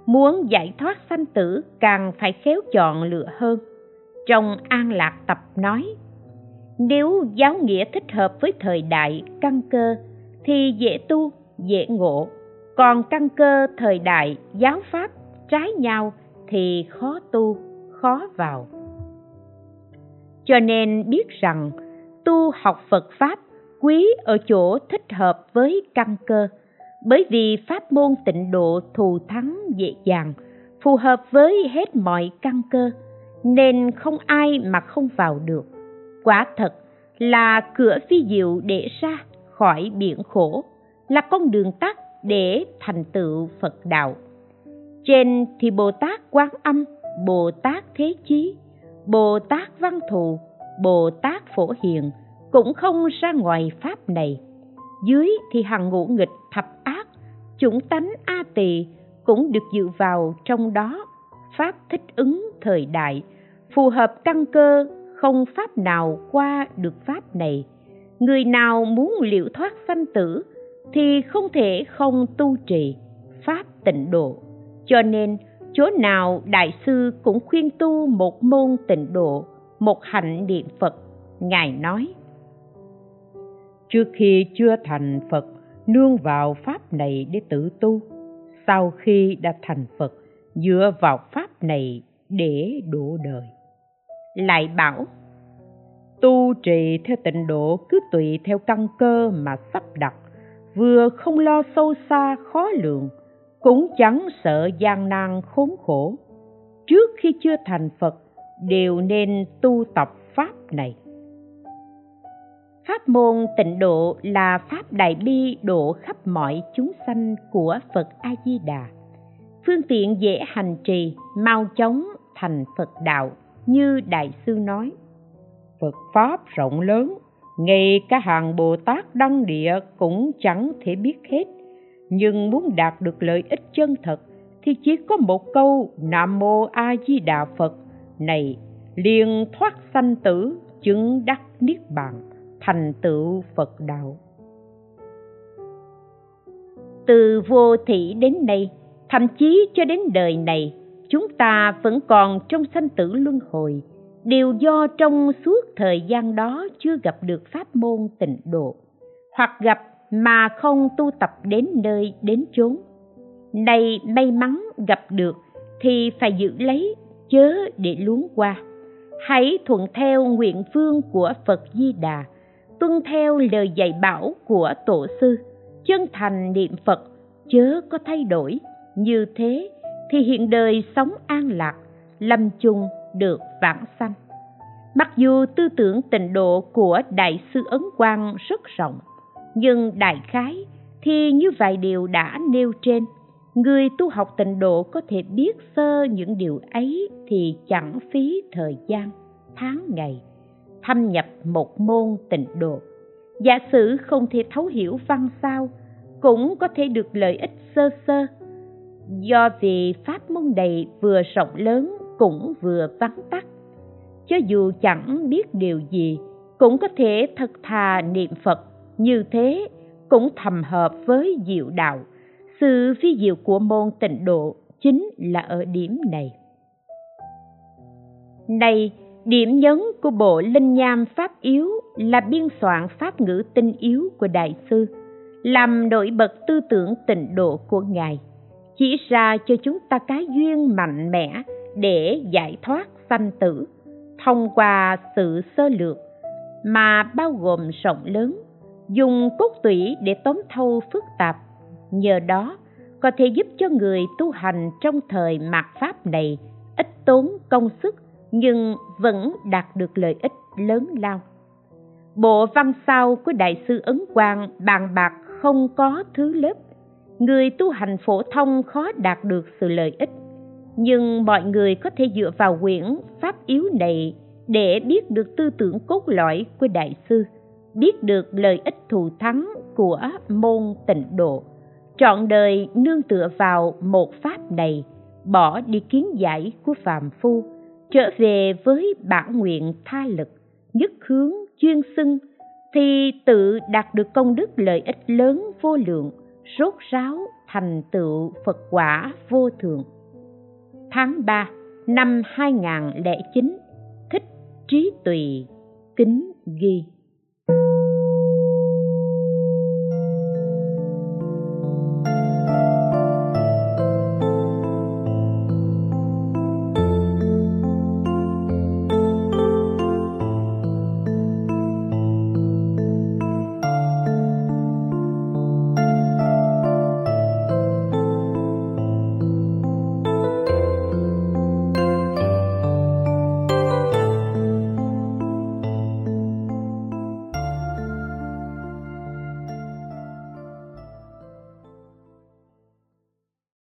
[SPEAKER 1] muốn giải thoát sanh tử càng phải khéo chọn lựa hơn. Trong an lạc tập nói, nếu giáo nghĩa thích hợp với thời đại căn cơ, thì dễ tu, dễ ngộ. Còn căn cơ thời đại giáo pháp trái nhau thì khó tu, khó vào cho nên biết rằng, tu học phật pháp quý ở chỗ thích hợp với căn cơ. Bởi vì pháp môn tịnh độ thù thắng dễ dàng, phù hợp với hết mọi căn cơ, nên không ai mà không vào được. Quả thật là cửa phi diệu để ra khỏi biển khổ, là con đường tắt để thành tựu phật đạo. Trên thì bồ tát quán âm, bồ tát thế chí bồ tát văn thù bồ tát phổ hiền cũng không ra ngoài pháp này. Dưới thì hằng ngũ nghịch thập ác, chủng tánh a tỳ cũng được dự vào trong đó. Pháp thích ứng thời đại, phù hợp căn cơ, không pháp nào qua được pháp này. Người nào muốn liệu thoát sanh tử thì không thể không tu trì pháp tịnh độ. Cho nên chỗ nào đại sư cũng khuyên tu một môn tịnh độ, một hạnh niệm phật, ngài nói.
[SPEAKER 2] Trước khi chưa thành phật, nương vào pháp này để tự tu. Sau khi đã thành phật, dựa vào pháp này để độ đời.
[SPEAKER 1] Lại bảo,
[SPEAKER 2] tu trì theo tịnh độ cứ tùy theo căn cơ mà sắp đặt, vừa không lo sâu xa khó lường cũng chẳng sợ gian nan khốn khổ. Trước khi chưa thành phật, đều nên tu tập pháp này.
[SPEAKER 1] Pháp môn tịnh độ là pháp đại bi độ khắp mọi chúng sanh của phật a di đà phương tiện dễ hành trì, mau chóng thành phật đạo, như đại sư nói.
[SPEAKER 2] Phật pháp rộng lớn, ngay cả hàng bồ tát đăng địa cũng chẳng thể biết hết nhưng muốn đạt được lợi ích chân thật, thì chỉ có một câu nam mô a di đà phật. Này, liền thoát sanh tử, chứng đắc niết bàn, thành tựu phật đạo.
[SPEAKER 1] Từ vô thị đến nay, thậm chí cho đến đời này, chúng ta vẫn còn trong sanh tử luân hồi. Đều do trong suốt thời gian đó chưa gặp được pháp môn tịnh độ. Hoặc gặp mà không tu tập đến nơi đến chốn. Nay may mắn gặp được thì phải giữ lấy, chớ để luống qua. Hãy thuận theo nguyện phương của phật di đà, tuân theo lời dạy bảo của tổ sư. Chân thành niệm phật, chớ có thay đổi. Như thế thì hiện đời sống an lạc, lâm chung được vãng sanh. Mặc dù tư tưởng tịnh độ của đại sư ấn quang rất rộng nhưng đại khái thì như vài điều đã nêu trên, người tu học tịnh độ có thể biết sơ những điều ấy thì chẳng phí thời gian, tháng ngày, thâm nhập một môn tịnh độ. Giả sử không thể thấu hiểu văn sao, cũng có thể được lợi ích sơ sơ. Do vì pháp môn đầy vừa rộng lớn cũng vừa vắng tắt, cho dù chẳng biết điều gì, cũng có thể thật thà niệm phật như thế cũng thầm hợp với diệu đạo. Sự phi diệu của môn tịnh độ chính là ở điểm này. Này, điểm nhấn của bộ linh nham pháp yếu là biên soạn pháp ngữ tinh yếu của đại sư, làm nổi bật tư tưởng tịnh độ của ngài, chỉ ra cho chúng ta cái duyên mạnh mẽ để giải thoát sanh tử thông qua sự sơ lược mà bao gồm rộng lớn dùng cốt tủy để tóm thâu phức tạp. Nhờ đó, có thể giúp cho người tu hành trong thời mạt pháp này ít tốn công sức nhưng vẫn đạt được lợi ích lớn lao. Bộ văn sau của đại sư ấn quang bàn bạc không có thứ lớp. Người tu hành phổ thông khó đạt được sự lợi ích, nhưng mọi người có thể dựa vào quyển pháp yếu này để biết được tư tưởng cốt lõi của đại sư biết được lợi ích thù thắng của môn tịnh độ trọn đời nương tựa vào một pháp này bỏ đi kiến giải của phàm phu trở về với bản nguyện tha lực nhất hướng chuyên xưng thì tự đạt được công đức lợi ích lớn vô lượng rốt ráo thành tựu Phật quả vô thượng. Tháng 3 năm 2009, Thích Trí Tùy, kính ghi.